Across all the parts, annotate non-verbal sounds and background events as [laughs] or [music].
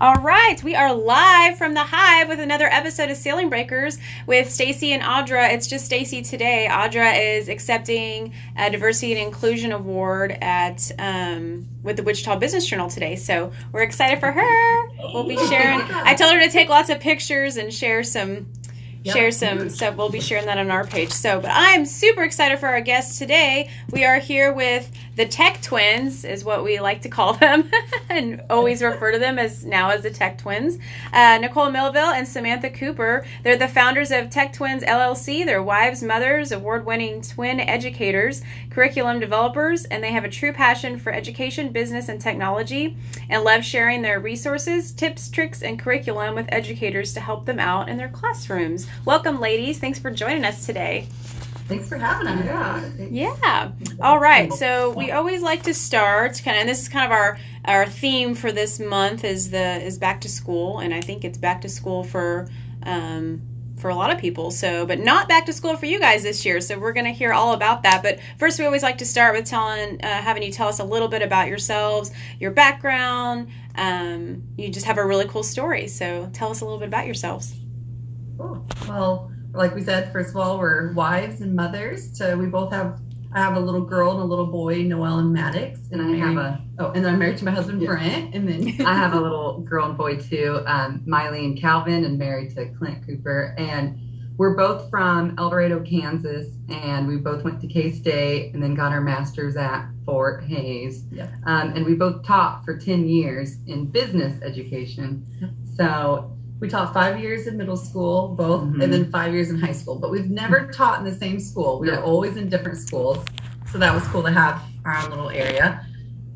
All right, we are live from the Hive with another episode of Ceiling Breakers with Stacy and Audra. It's just Stacy today. Audra is accepting a Diversity and Inclusion Award at um, with the Wichita Business Journal today, so we're excited for her. We'll be sharing. I told her to take lots of pictures and share some Yep. share some stuff. We'll be sharing that on our page. So, but I'm super excited for our guest today. We are here with the Tech Twins, is what we like to call them, [laughs] and always refer to them as now as the Tech Twins. Uh, Nicole Millville and Samantha Cooper. They're the founders of Tech Twins LLC. They're wives, mothers, award-winning twin educators, curriculum developers, and they have a true passion for education, business, and technology, and love sharing their resources, tips, tricks, and curriculum with educators to help them out in their classrooms. Welcome, ladies. Thanks for joining us today. Thanks for having us. Yeah. Yeah. All right. So we always like to start kind of, and this is kind of our our theme for this month is the is back to school, and I think it's back to school for. Um, for a lot of people. So, but not back to school for you guys this year. So we're going to hear all about that. But first, we always like to start with telling, uh, having you tell us a little bit about yourselves, your background. Um, you just have a really cool story. So tell us a little bit about yourselves. Cool. Well, like we said, first of all, we're wives and mothers. So we both have I have a little girl and a little boy, Noel and Maddox, and I have a oh, and I'm married to my husband yeah. Brent, and then [laughs] I have a little [laughs] girl and boy too, um, Miley and Calvin, and married to Clint Cooper, and we're both from El Dorado, Kansas, and we both went to K State and then got our masters at Fort Hays, yeah. um, and we both taught for ten years in business education. Yeah. So we taught five years in middle school, both, mm-hmm. and then five years in high school. But we've never taught in the same school. We yeah. were always in different schools. So that was cool to have our own little area.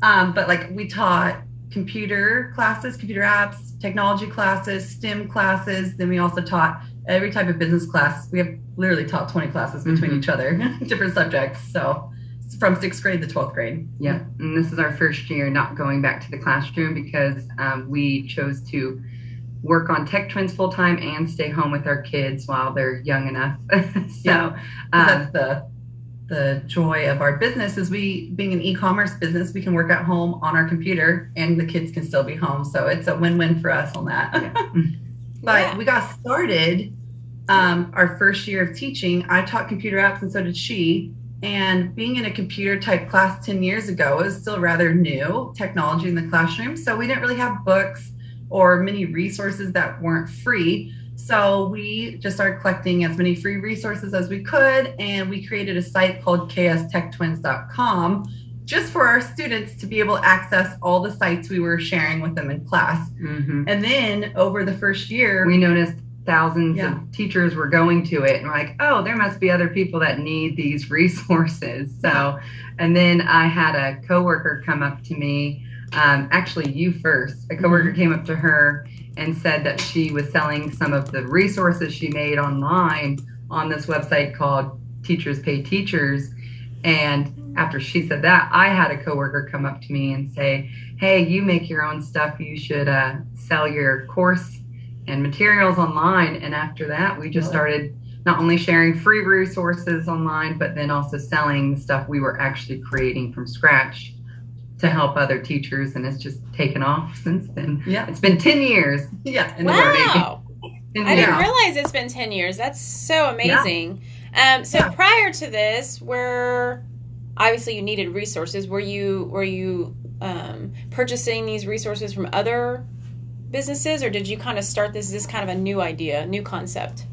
Um, but like we taught computer classes, computer apps, technology classes, STEM classes. Then we also taught every type of business class. We have literally taught 20 classes between mm-hmm. each other, [laughs] different subjects. So from sixth grade to 12th grade. Yeah. And this is our first year not going back to the classroom because um, we chose to work on Tech Twins full time and stay home with our kids while they're young enough. [laughs] so yeah, um, that's the the joy of our business is we being an e-commerce business we can work at home on our computer and the kids can still be home. So it's a win-win for us on that. Yeah. [laughs] but yeah. we got started um, our first year of teaching. I taught computer apps and so did she. And being in a computer type class 10 years ago was still rather new technology in the classroom. So we didn't really have books or many resources that weren't free. So we just started collecting as many free resources as we could, and we created a site called kstechtwins.com just for our students to be able to access all the sites we were sharing with them in class. Mm-hmm. And then over the first year, we noticed thousands yeah. of teachers were going to it and we're like, oh, there must be other people that need these [laughs] resources. So, and then I had a coworker come up to me um, actually you first. A coworker mm-hmm. came up to her and said that she was selling some of the resources she made online on this website called Teachers Pay Teachers. And after she said that, I had a coworker come up to me and say, "Hey, you make your own stuff. You should uh, sell your course and materials online." And after that, we just started not only sharing free resources online, but then also selling the stuff we were actually creating from scratch to help other teachers, and it's just taken off since then. Yeah, it's been ten years. Yeah, wow. I didn't realize it's been ten years. That's so amazing. Yeah. Um, so yeah. prior to this, where obviously you needed resources, were you were you um, purchasing these resources from other businesses, or did you kind of start this? This kind of a new idea, new concept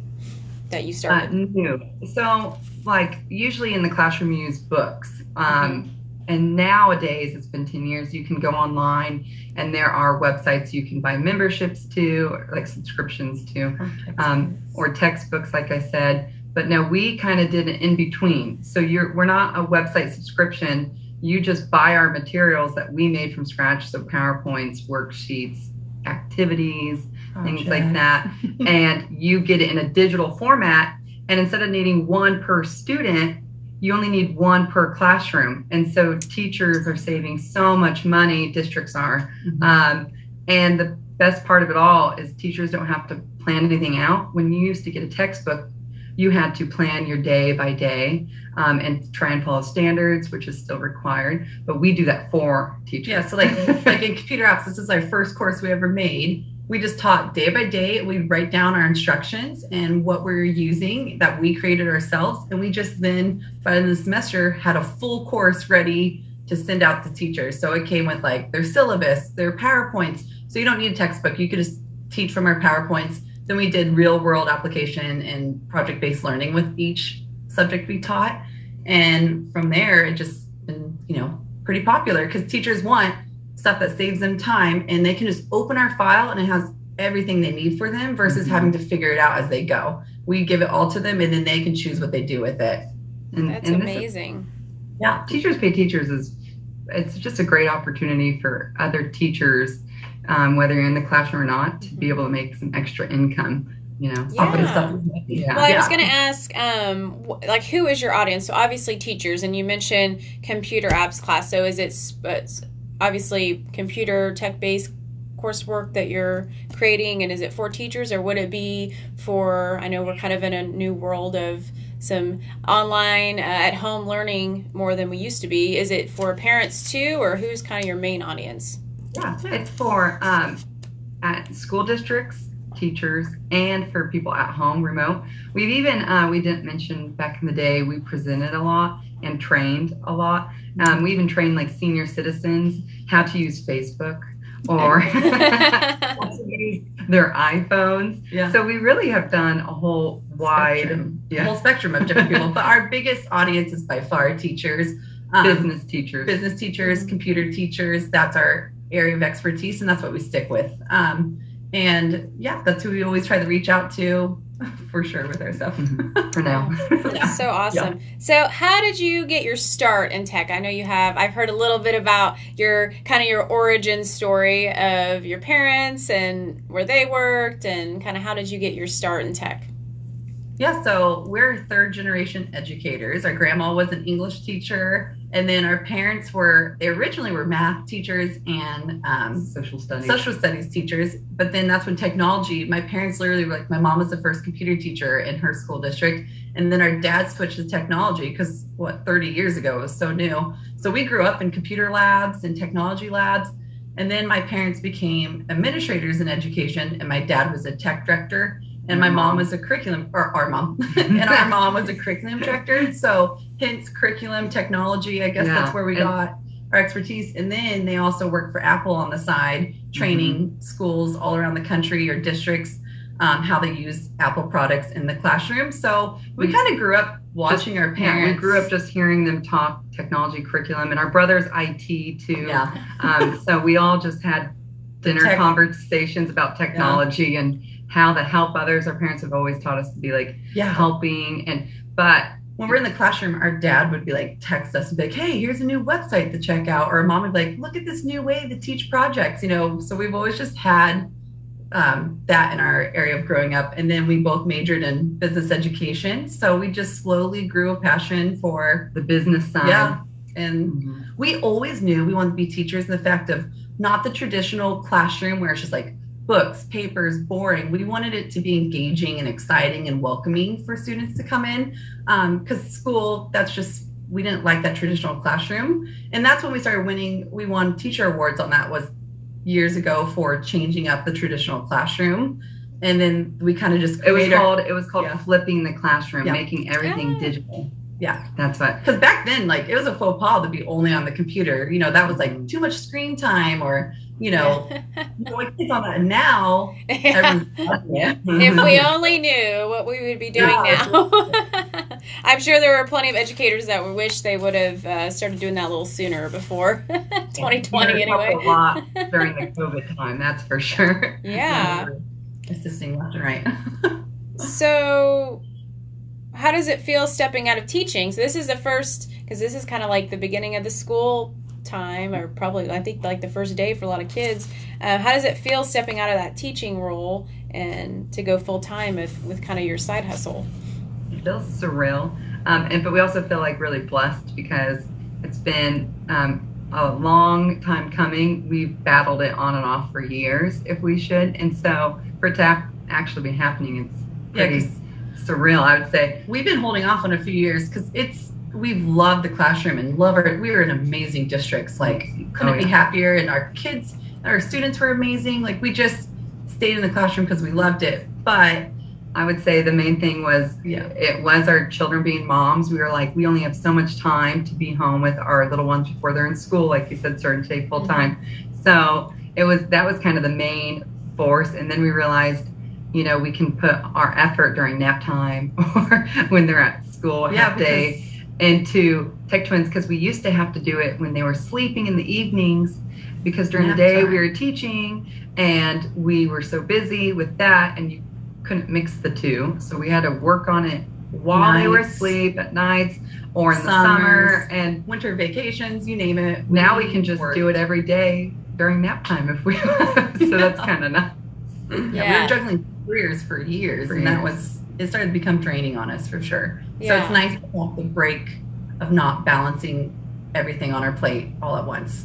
that you started? Uh, new. So, like usually in the classroom, you use books. Um, mm-hmm and nowadays it's been 10 years you can go online and there are websites you can buy memberships to like subscriptions to um, or textbooks like i said. But no we kind of did an in between so you're we're not a website subscription. You just buy our materials that we made from scratch so powerpoints worksheets activities things like that. [laughs] And you get it in a digital format and instead of needing one per student you only need one per classroom. And so teachers are saving so much money, districts are. Mm-hmm. Um, and the best part of it all is teachers don't have to plan anything out. When you used to get a textbook you had to plan your day by day um, and try and follow standards, which is still required. But we do that for teachers. Yeah, so like like in [laughs] computer apps, this is our first course we ever made. We just taught day by day. We write down our instructions and what we're using that we created ourselves, and we just then by the end of the semester had a full course ready to send out to teachers. So it came with like their syllabus, their PowerPoints. So you don't need a textbook. You could just teach from our PowerPoints. Then we did real world application and project based learning with each subject we taught. And from there, it just been, you know, pretty popular because teachers want stuff that saves them time and they can just open our file and it has everything they need for them versus mm-hmm. having to figure it out as they go. We give it all to them and then they can choose what they do with it. And, That's and amazing. Is, yeah, teachers pay teachers is it's just a great opportunity for other teachers, um, whether you're in the classroom or not, to be able to make some extra income you know yeah. yeah. well i was going to ask um like who is your audience so obviously teachers and you mentioned computer apps class so is it obviously computer tech based coursework that you're creating and is it for teachers or would it be for i know we're kind of in a new world of some online uh, at home learning more than we used to be is it for parents too or who's kind of your main audience yeah it's for um, at school districts teachers and for people at home remote. We've even, uh, we didn't mention back in the day, we presented a lot and trained a lot. Um, we even trained like senior citizens how to use Facebook or [laughs] their iPhones. Yeah. So we really have done a whole wide, spectrum. yeah. whole spectrum of different people. But our biggest audience is by far teachers, um, business teachers, business teachers, computer teachers. That's our area of expertise, and that's what we stick with. Um, and yeah, that's who we always try to reach out to [laughs] for sure with our stuff mm-hmm. for now. [laughs] That's so awesome. Yeah. So, how did you get your start in tech? I know you have. I've heard a little bit about your kind of your origin story of your parents and where they worked, and kind of how did you get your start in tech? Yeah, so we're third generation educators. Our grandma was an English teacher, and then our parents were they originally were math teachers and um, social studies social studies teachers. But then that's when technology. My parents literally were like, my mom was the first computer teacher in her school district, and then our dad switched to technology because what 30 years ago it was so new. So we grew up in computer labs and technology labs. And then my parents became administrators in education, and my dad was a tech director and my mom was a curriculum or our mom [laughs] and our mom was a curriculum director so hence curriculum technology i guess yeah. that's where we and, got our expertise and then they also work for apple on the side training mm-hmm. schools all around the country or districts um, how they use apple products in the classroom so we, we kind of grew up watching just, our parents yeah, we grew up just hearing them talk technology curriculum and our brother's it too yeah. um, so we all just had dinner tech- conversations about technology yeah. and how to help others. Our parents have always taught us to be like yeah. helping and but when we're in the classroom, our dad would be like text us and be like, "Hey, here's a new website to check out," or mom would be like, "Look at this new way to teach projects." You know, so we've always just had um, that in our area of growing up, and then we both majored in business education, so we just slowly grew a passion for the business side. Yeah, and mm-hmm. we always knew we wanted to be teachers in the fact of not the traditional classroom where it's just like books, papers, boring. We wanted it to be engaging and exciting and welcoming for students to come in. Because um, school, that's just we didn't like that traditional classroom, and that's when we started winning. We won teacher awards on that was years ago for changing up the traditional classroom. And then we kind of just it was called it was called yeah. flipping the classroom, yeah. making everything digital. Yeah, that's what. Because back then, like it was a faux pas to be only on the computer. You know, that was like too much screen time, or you know, [laughs] you know kids on that. Now, yeah. [laughs] if we only knew what we would be doing yeah. now. [laughs] I'm sure there were plenty of educators that would wish they would have uh, started doing that a little sooner before 2020. Yeah, anyway, a lot during the COVID time, that's for sure. Yeah, assisting left and right. so how does it feel stepping out of teaching? So this is the first because this is kind of like the beginning of the school time, or probably I think like the first day for a lot of kids. Uh, how does it feel stepping out of that teaching role and to go full time with kind of your side hustle? It feels surreal, um, and but we also feel like really blessed because it's been um, a long time coming. We've battled it on and off for years, if we should, and so for it to actually be happening, it's pretty. Yeah, surreal. I would say we've been holding off on a few years because it's we've loved the classroom and love our. We were in amazing districts. Like couldn't oh, yeah. be happier, and our kids, our students were amazing. Like we just stayed in the classroom because we loved it. But I would say the main thing was yeah. it was our children being moms. We were like, we only have so much time to be home with our little ones before they're in school, like you said, starting to take full time. Mm-hmm. So it was that was kind of the main force. And then we realized, you know, we can put our effort during nap time [laughs] or when they're at school yeah, half day into Tech Twins because we used to have to do it when they were sleeping in the evenings because during nap the day time. we were teaching and we were so busy with that and you couldn't mix the two. So we had to work on it while nights. they were asleep at nights or in Summers, the summer and winter vacations, you name it. We now we can just work. do it every day during nap time if we [laughs] so that's [laughs] kind of nice. Yeah. yeah. we were juggling careers for years, for and years. that was it started to become draining on us for sure. Yeah. So it's nice to have the break of not balancing everything on our plate all at once.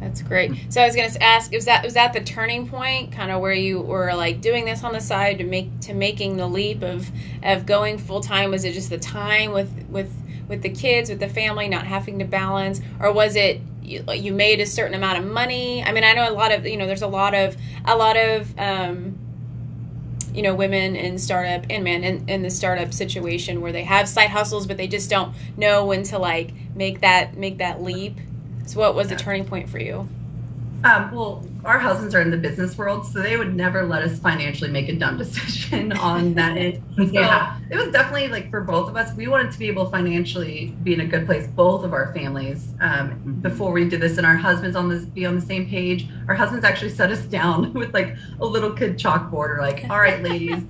That's great. So I was going to ask, was that was that the turning point, kind of where you were like doing this on the side to make to making the leap of of going full time? Was it just the time with with with the kids, with the family, not having to balance, or was it you, you made a certain amount of money? I mean, I know a lot of you know, there's a lot of a lot of um, you know women in startup and men in, in the startup situation where they have side hustles but they just don't know when to like make that make that leap so, what was the turning point for you? Um, well, our husbands are in the business world, so they would never let us financially make a dumb [laughs] decision on that. [laughs] So yeah. it was definitely like for both of us, we wanted to be able to financially be in a good place, both of our families, um, mm-hmm. before we did this. And our husbands on this be on the same page. Our husbands actually set us down [laughs] with like a little kid chalkboard, or like, all right, ladies.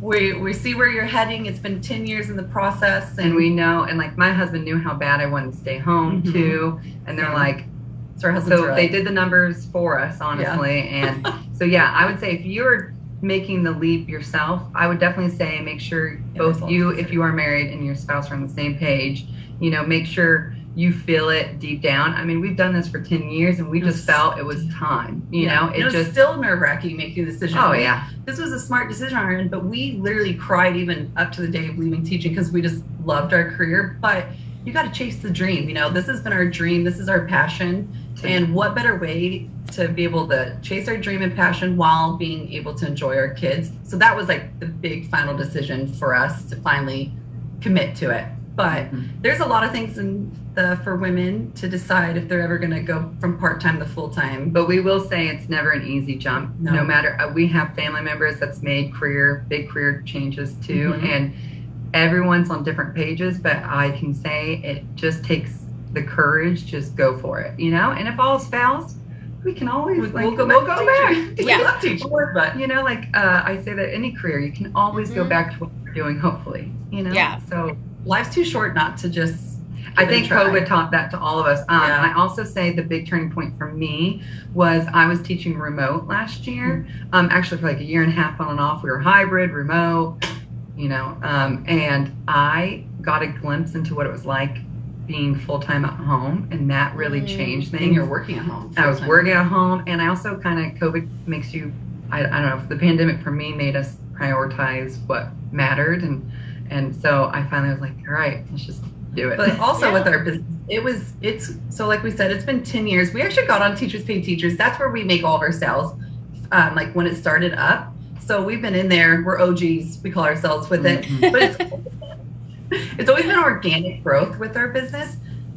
we we see where you're heading. It's been ten years in the process, and, we know. And like my husband knew how bad I wanted to stay home mm-hmm. too, and they're like, so, right. they did the numbers for us, honestly. Yeah. and [laughs] so yeah, I would say if you're making the leap yourself, I would definitely say make sure both you, if you are married, and your spouse are on the same page. You know, make sure you feel it deep down. I mean, we've done this for 10 years and we just felt it was time. You yeah. know, it, it was just still nerve wracking making the decision. Oh, yeah. This was a smart decision on our end, but we literally cried even up to the day of leaving teaching because we just loved our career. But you got to chase the dream. You know, this has been our dream, this is our passion. And what better way to be able to chase our dream and passion while being able to enjoy our kids? So that was like the big final decision for us to finally commit to it. But mm-hmm. there's a lot of things in the for women to decide if they're ever going to go from part time to full time. But we will say it's never an easy jump. No, no matter uh, we have family members that's made career big career changes too, mm-hmm. and everyone's on different pages. But I can say it just takes the courage. Just go for it, you know. And if all fails, we can always like, we'll go, we'll go back. [laughs] yeah, we love teaching, but you know, like uh, I say that any career, you can always mm-hmm. go back to what you're doing. Hopefully, you know. Yeah. So life's too short not to just I think COVID taught that to all of us. Um, yeah. I also say the big turning point for me was I was teaching remote last year. Mm-hmm. Um, actually, for like a year and a half on and off, we were hybrid, remote, you know, um, and I got a glimpse into what it was like being full time at home, and that really mm. changed things. And you're working at home. I was working at home, and I also kind of COVID makes you. I, I don't know. The pandemic for me made us prioritize what mattered, and and so I finally was like, all right, let's just do it. But also yeah. with our business, it was it's so like we said, it's been ten years. We actually got on Teachers Pay Teachers. That's where we make all of our sales. Um, like when it started up. So we've been in there. We're OGs. We call ourselves with it. Mm-hmm. But it's it's always been organic growth with our business.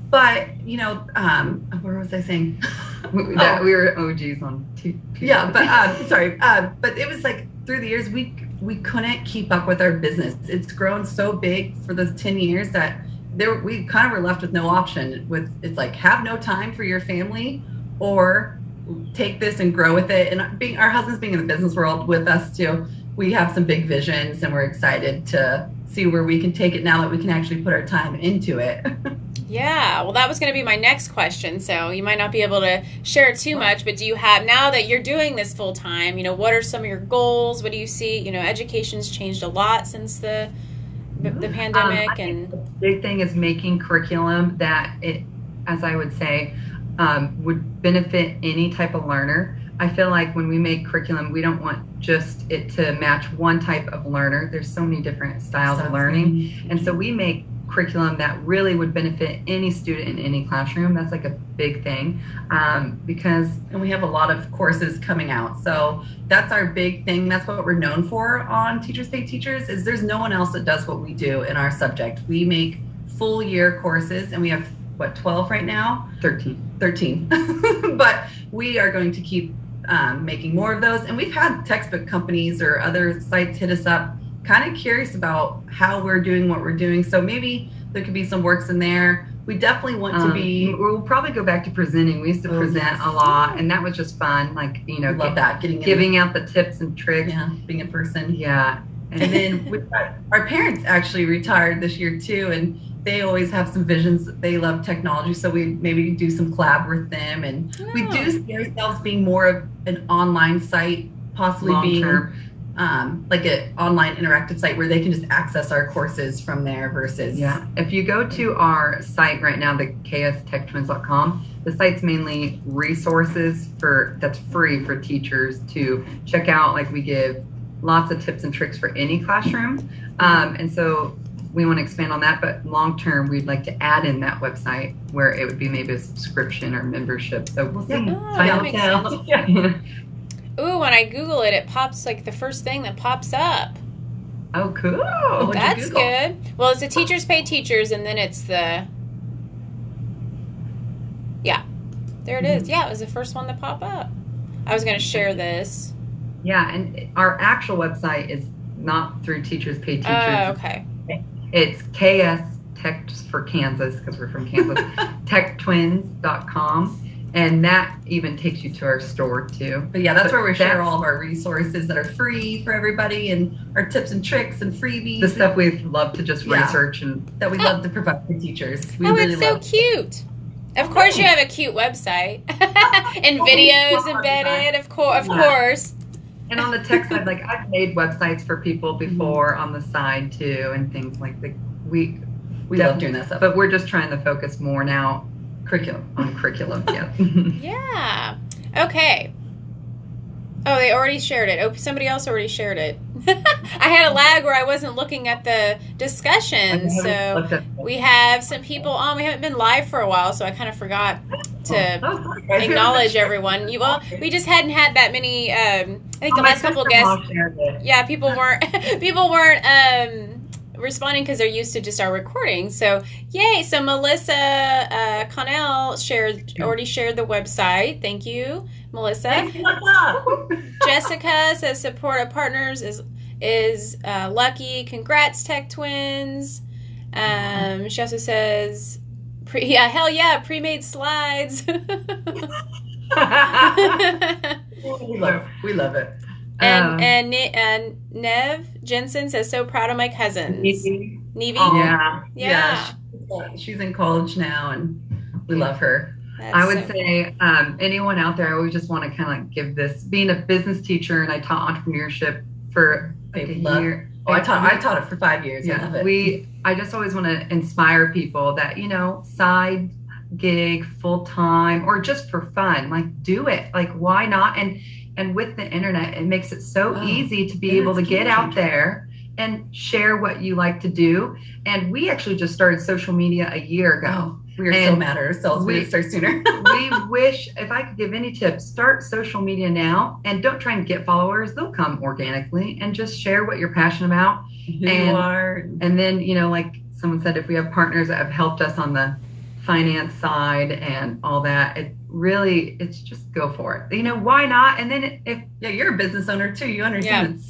But you know, um, where was I saying? that oh. we were OGs on. T- yeah, but um, sorry. Uh, but it was like through the years we we couldn't keep up with our business. It's grown so big for those ten years that there we kind of were left with no option with it's like have no time for your family or take this and grow with it. And being our husbands being in the business world with us too. We have some big visions and we're excited to see where we can take it now that we can actually put our time into it. [laughs] Yeah well that was going to be my next question so you might not be able to share too much but do you have now that you're doing this full time you know what are some of your goals? What do you see? You know education's changed a lot since the the um, pandemic um, and the big thing is making curriculum that it as i would say um, would benefit any type of learner I feel like when we make curriculum, we don't want just it to match one type of learner. There's so many different styles of learning. And so we make curriculum that really would benefit any student in any classroom. That's like a big thing um, because. And we have a lot of courses coming out. So that's our big thing. That's what we're known for on Teachers Pay Teachers is there's no one else that does what we do in our subject. We make full year courses and we have what 12 right now 13 13 [laughs] but we are going to keep um, making more of those and we've had textbook companies or other sites hit us up kind of curious about how we're doing what we're doing. So maybe there could be some works in there. We definitely want um, to be. We'll probably go back to presenting. We used to oh, present yes. a lot, and that was just fun. Like you know, love get, that getting giving in, out the tips and tricks. Yeah, being in person. Yeah, and then [laughs] we our parents actually retired this year too, and they always have some visions. They love technology, so we maybe do some collab with them, and yeah. we do see ourselves being more of an online site, possibly Long being. Um, like an online interactive site where they can just access our courses from there versus yeah if you go to our site right now the kstechtwins.com the site's mainly resources for that's free for teachers to check out like we give lots of tips and tricks for any classroom um, and so we want to expand on that but long term we'd like to add in that website where it would be maybe a subscription or membership so we'll see oh, time will tell [laughs] Ooh, when I Google it, it pops like the first thing that pops up. Oh, cool. What'd That's good. Well, it's the teachers pay teachers, and then it's the. Yeah. There it is. Mm-hmm. Yeah, it was the first one to pop up. I was going to share this. Yeah, and our actual website is not through Teachers Pay Teachers. Oh, okay. It's KS Tech for Kansas, because we're from Kansas, [laughs] techtwins.com and that even takes you to our store too. But yeah, that's but where we share all of our resources that are free for everybody and our tips and tricks and freebies. The stuff we love to just yeah. research and that we oh. love to provide for teachers. We oh, really it's so cute. Of course, you have a cute website [laughs] and [laughs] oh, videos embedded. Of course, of yeah. course. And on the tech side, like I've made websites for people mm-hmm. before on the side too, and things like the we we love doing that stuff. But we're just trying to focus more now curriculum on curriculum. Yeah. [laughs] yeah. Okay. Oh, they already shared it. Oh, somebody else already shared it. [laughs] I had a lag where I wasn't looking at the discussion. So we have some people on. We haven't been live for a while, so I kind of forgot to oh, acknowledge everyone. You well, we just hadn't had that many. Um, I think the oh, last couple of guests. Yeah, people weren't. [laughs] people weren't. Um, responding because they're used to just our recording. So yay! So Melissa uh, Connell shared already shared the website. Thank you, Melissa. [laughs] Jessica says support of partners is is uh, lucky. Congrats, Tech Twins. Um, she also says, pre, [laughs] yeah, hell yeah, pre-made slides. [laughs] we love, we love it. And um, and and Nev Jensen says, "So proud of my cousins." Nevy. Nevy. Oh, yeah. Yeah. yeah. She's in college now, and we love her. That's I would so say um, anyone out there, I always just want to kind of give this. Being a business teacher, and I taught entrepreneurship for like a love, year. Oh, I taught. I taught it for five years. Yeah, I we. I just always want to inspire people that you know side gig, full time, or just for fun. Like do it. Like why not? And and with the internet, it makes it so oh, easy to be able to get out there and share what you like to do. And we actually just started social media a year ago. Oh, we are and so mad at ourselves. We, we start sooner. [laughs] we [laughs] wish, if I could give any tips, start social media now and don't try and get followers. They'll come organically and just share what you're passionate about. Who and, you are. And then, you know, like someone said, if we have partners that have helped us on the finance side and all that, it, really it's just go for it you know why not and then if yeah you're a business owner too you understand yeah.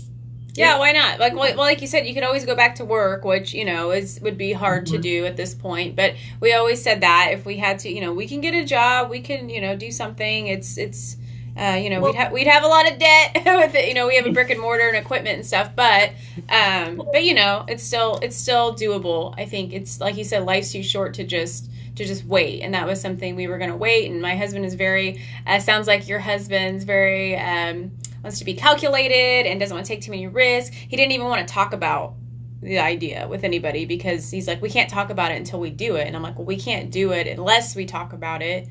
Yeah, why not? Like, well, like you said, you could always go back to work, which you know is would be hard mm-hmm. to do at this point. But we always said that if we had to, you know, we can get a job, we can, you know, do something. It's it's, uh, you know, well, we'd have we'd have a lot of debt [laughs] with it. You know, we have a brick and mortar and equipment and stuff, but um, but you know, it's still it's still doable. I think it's like you said, life's too short to just to just wait and that was something we were going to wait and my husband is very uh, sounds like your husband's very um, wants to be calculated and doesn't want to take too many risks he didn't even want to talk about the idea with anybody because he's like we can't talk about it until we do it and i'm like well we can't do it unless we talk about it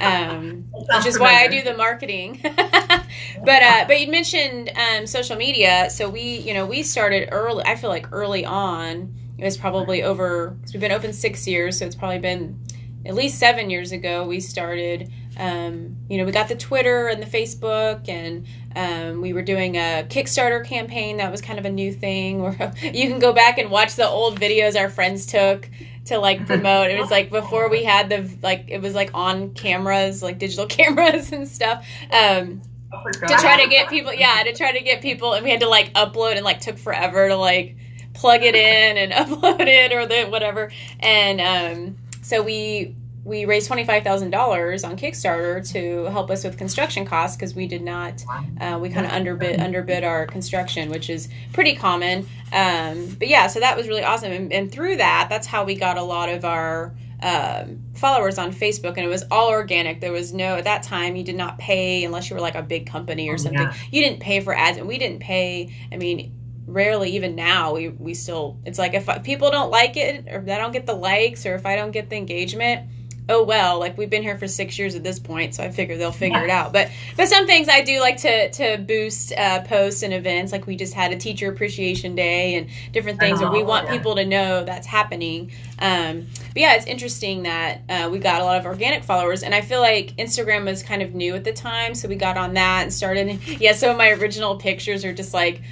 um, [laughs] which is why I do the marketing. [laughs] but uh, but you mentioned um, social media, so we you know we started early. I feel like early on. It was probably over. Cause we've been open six years, so it's probably been at least seven years ago. We started. Um, you know, we got the Twitter and the Facebook, and um, we were doing a Kickstarter campaign. That was kind of a new thing where [laughs] you can go back and watch the old videos our friends took to like [laughs] promote. It was like before we had the like it was like on cameras, like digital [laughs] cameras and stuff. Um, to try to get people, yeah, to try to get people, and we had to like upload and like took forever to like plug it in and [laughs] upload it or the whatever. And um, so we we raised twenty five thousand dollars on Kickstarter to help us with construction costs because we did not uh, we kind of underbid underbid our construction, which is pretty common. Um, but yeah, so that was really awesome, and, and, through that, that's how we got a lot of our um, followers on Facebook, and it was all organic. There was no at that time you did not pay unless you were like a big company or oh, something. Yeah. You didn't pay for ads, and we didn't pay. I mean rarely even now we we still it's like if people don't like it or I don't get the likes or if I don't get the engagement oh well like we've been here for six years at this point so i figure they'll figure yeah. it out but but some things i do like to to boost uh, posts and events like we just had a teacher appreciation day and different things where we want yeah. people to know that's happening um, but yeah it's interesting that uh, we got a lot of organic followers and i feel like instagram was kind of new at the time so we got on that and started [laughs] yeah some of my original pictures are just like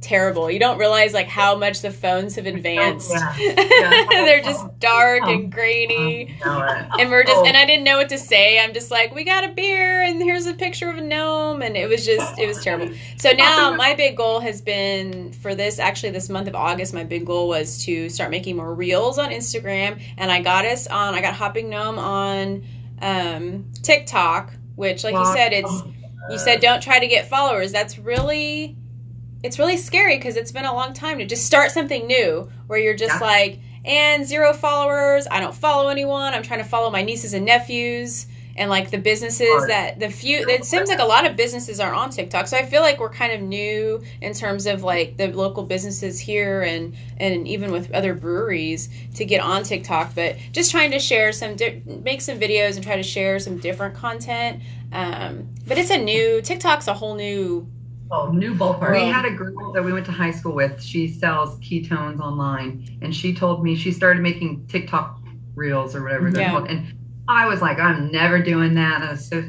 terrible. You don't realize like how much the phones have advanced. Oh, yeah. [laughs] Yeah. They're just dark and grainy. And we're just oh. and I didn't know what to say. I'm just like, we got a beer and here's a picture of a gnome and it was just it was terrible. So now my big goal has been for this actually this month of August, my big goal was to start making more reels on Instagram and I got us on I got Hopping Gnome on um, TikTok, which like you said, it's you said don't try to get followers. That's really it's really scary because it's been a long time to just start something new where you're just yeah. like, and zero followers. I don't follow anyone. I'm trying to follow my nieces and nephews and like the businesses that the few. It seems like a lot of businesses are on TikTok, so I feel like we're kind of new in terms of like the local businesses here and and even with other breweries to get on TikTok. But just trying to share some, di- make some videos and try to share some different content. Um, but it's a new TikTok's a whole new Oh, new ballpark. We had a girl that we went to high school with. She sells ketones online, and she told me she started making TikTok reels or whatever they're yeah. called. And I was like, I'm never doing that. That was so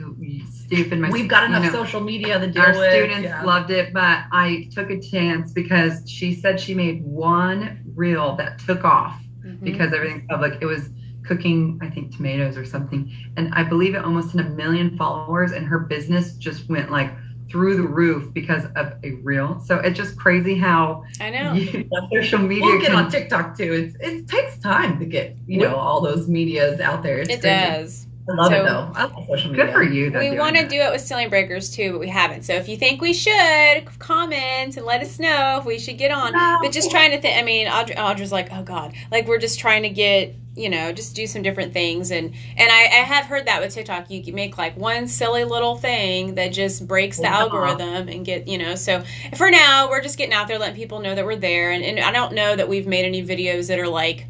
stupid. My, We've got enough you know, social media to deal our with. Our students yeah. loved it, but I took a chance because she said she made one reel that took off mm-hmm. because everything's public. It was cooking, I think, tomatoes or something. And I believe it almost had a million followers, and her business just went like – through the roof because of a reel. So it's just crazy how I know you, social media. We'll get can, on TikTok too. It's, it takes time to get you know all those medias out there. It's it crazy. does. I love so, it though. Oh, I love social media. Good for you. We want to do it with Ceiling Breakers too, but we haven't. So if you think we should, comment and let us know if we should get on. No. But just trying to think. I mean, Audra, Audra's like, oh god, like we're just trying to get you know just do some different things and and I, I have heard that with tiktok you can make like one silly little thing that just breaks the algorithm and get you know so for now we're just getting out there letting people know that we're there and, and i don't know that we've made any videos that are like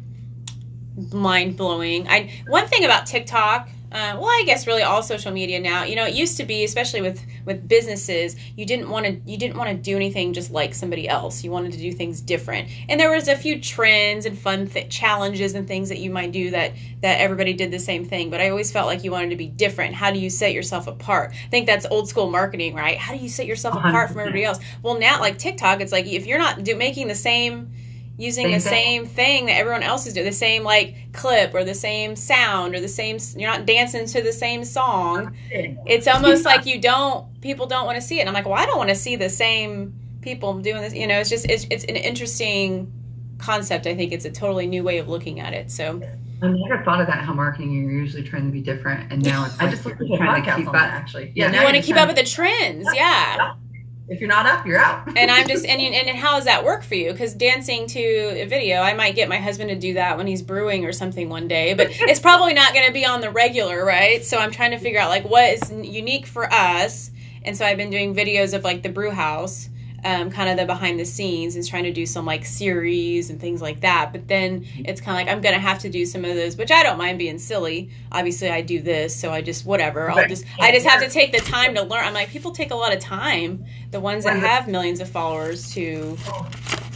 mind blowing i one thing about tiktok uh, well i guess really all social media now. You know it used to be especially with with businesses you didn't want to you didn't want to do anything just like somebody else. You wanted to do things different. And there was a few trends and fun th- challenges and things that you might do that that everybody did the same thing. But i always felt like you wanted to be different. How do you set yourself apart? I think that's old school marketing right? How do you set yourself apart from everybody else? Well now like tiktok it's like if you're not do, making the same using same the thing. same thing that everyone else is doing, the same like clip or the same sound or the same. You're not dancing to the same song. It's almost like [laughs] you don't. People don't want to see it. And I'm like, well, I don't want to see the same people doing this. You know, it's just it's it's an interesting concept. I think it's a totally new way of looking at it. So. I never thought of that. How marketing you're usually trying to be different, and now it's like I just [laughs] looked at trying to keep up. Actually, yeah, you want to keep up with the trends. yeah [laughs] if you're not up, you're out. [laughs] and I'm just and and how does that work for you? Because dancing to a video, I might get my husband to do that when he's brewing or something one day, but [laughs] it's probably not going to be on the regular, right? So I'm trying to figure out like what is unique for us, and so I've been doing videos of like the brew house. Um, kind of the behind the scenes and trying to do some like series and things like that. But then it's kind of like I'm gonna have to do some of those, which I don't mind being silly. Obviously, I do this, so I just whatever. I'll just I just have to take the time to learn. I'm like people take a lot of time. The ones that have millions of followers to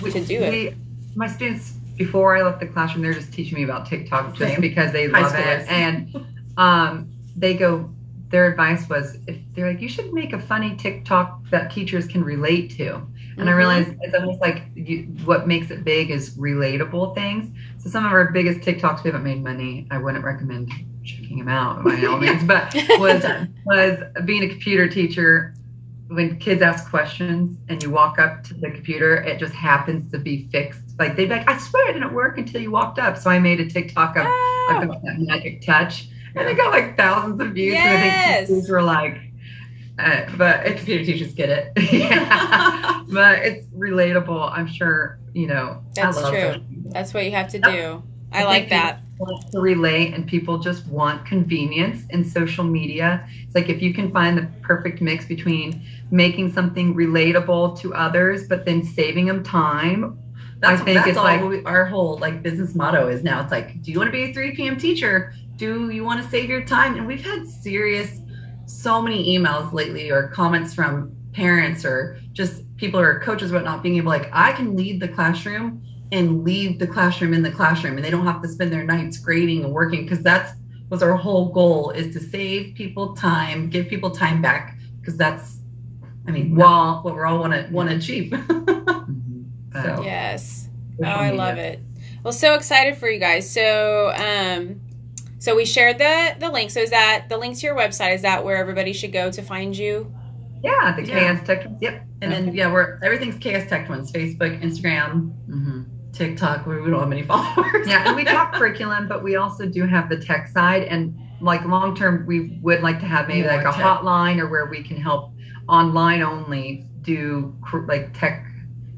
we, to do it. We, my students, before I left the classroom, they're just teaching me about TikTok [laughs] just because they love it. And um, they go, their advice was, if they're like, you should make a funny TikTok that teachers can relate to. And I Mhm. realized it's almost like you, what makes it big is relatable things. So some of our biggest TikToks, we haven't made money. I wouldn't recommend checking them out by all means, but [laughs] was was being a computer teacher when kids ask questions and you walk up to the computer it just happens to be fixed like they'd be like i swear it didn't work until you walked up so i made a tiktok of Oh. about that magic touch and it got like thousands of views and i Yes. think teachers were like uh, but it's Computer teachers get it. [laughs] yeah, but it's relatable i'm sure you know That's I love true. social. That's what you have to Yep. do. I, I like that. want to relate and people just want convenience in social media. It's like if you can find the perfect mix between making something relatable to others, but then saving them time. That's, I think that's it's all like- we, our whole like business motto is now. It's like, do you want to be a 3 p.m. teacher? Do you want to save your time? And we've had serious, so many emails lately or comments from parents or just people or coaches, whatnot, being able like, I can lead the classroom and leave the classroom in the classroom, and they don't have to spend their nights grading and working because that's was our whole goal is to save people time, give people time back because that's, I mean, well, what we're all want to want to achieve. [laughs] But So- Yes. Oh, I love it. Well, so excited for you guys. So, um, so we shared the the link. So is that the link to your website? Is that where everybody should go to find you? Yeah, the Yeah. KS Tech. Yep. And then yeah, we're everything's KS Tech Twins, Facebook, Instagram, hmm TikTok. We we don't have many followers. Yeah, and we talk [laughs] curriculum, but we also do have the tech side. And like long term, we would like to have maybe More like a tech. hotline or where we can help online only do cr- like tech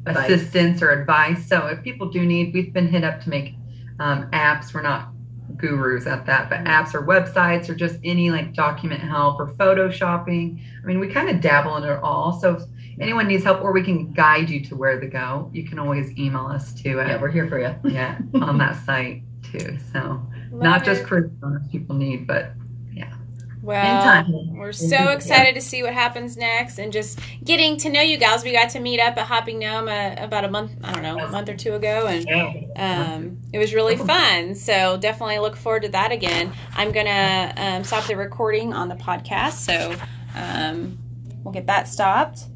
Advice. assistance or advice. So if people do need, we've been hit up to make um, apps. We're not gurus at that, but mm-hmm. apps or websites or just any like document help or photoshopping. I mean, we kind of dabble in it all. So if anyone needs help or we can guide you to where to go, you can always email us too. yeah, we're here for you. yeah, on that [laughs] site too. So Love not just it. curriculum if people need, but well. Anytime. We're so excited to see what happens next, and just getting to know you guys. We got to meet up at Hopping Gnome uh, about a month, I don't know, a month or two ago, and um, it was really fun. So definitely look forward to that again. I'm gonna um, stop the recording on the podcast, so um, we'll get that stopped.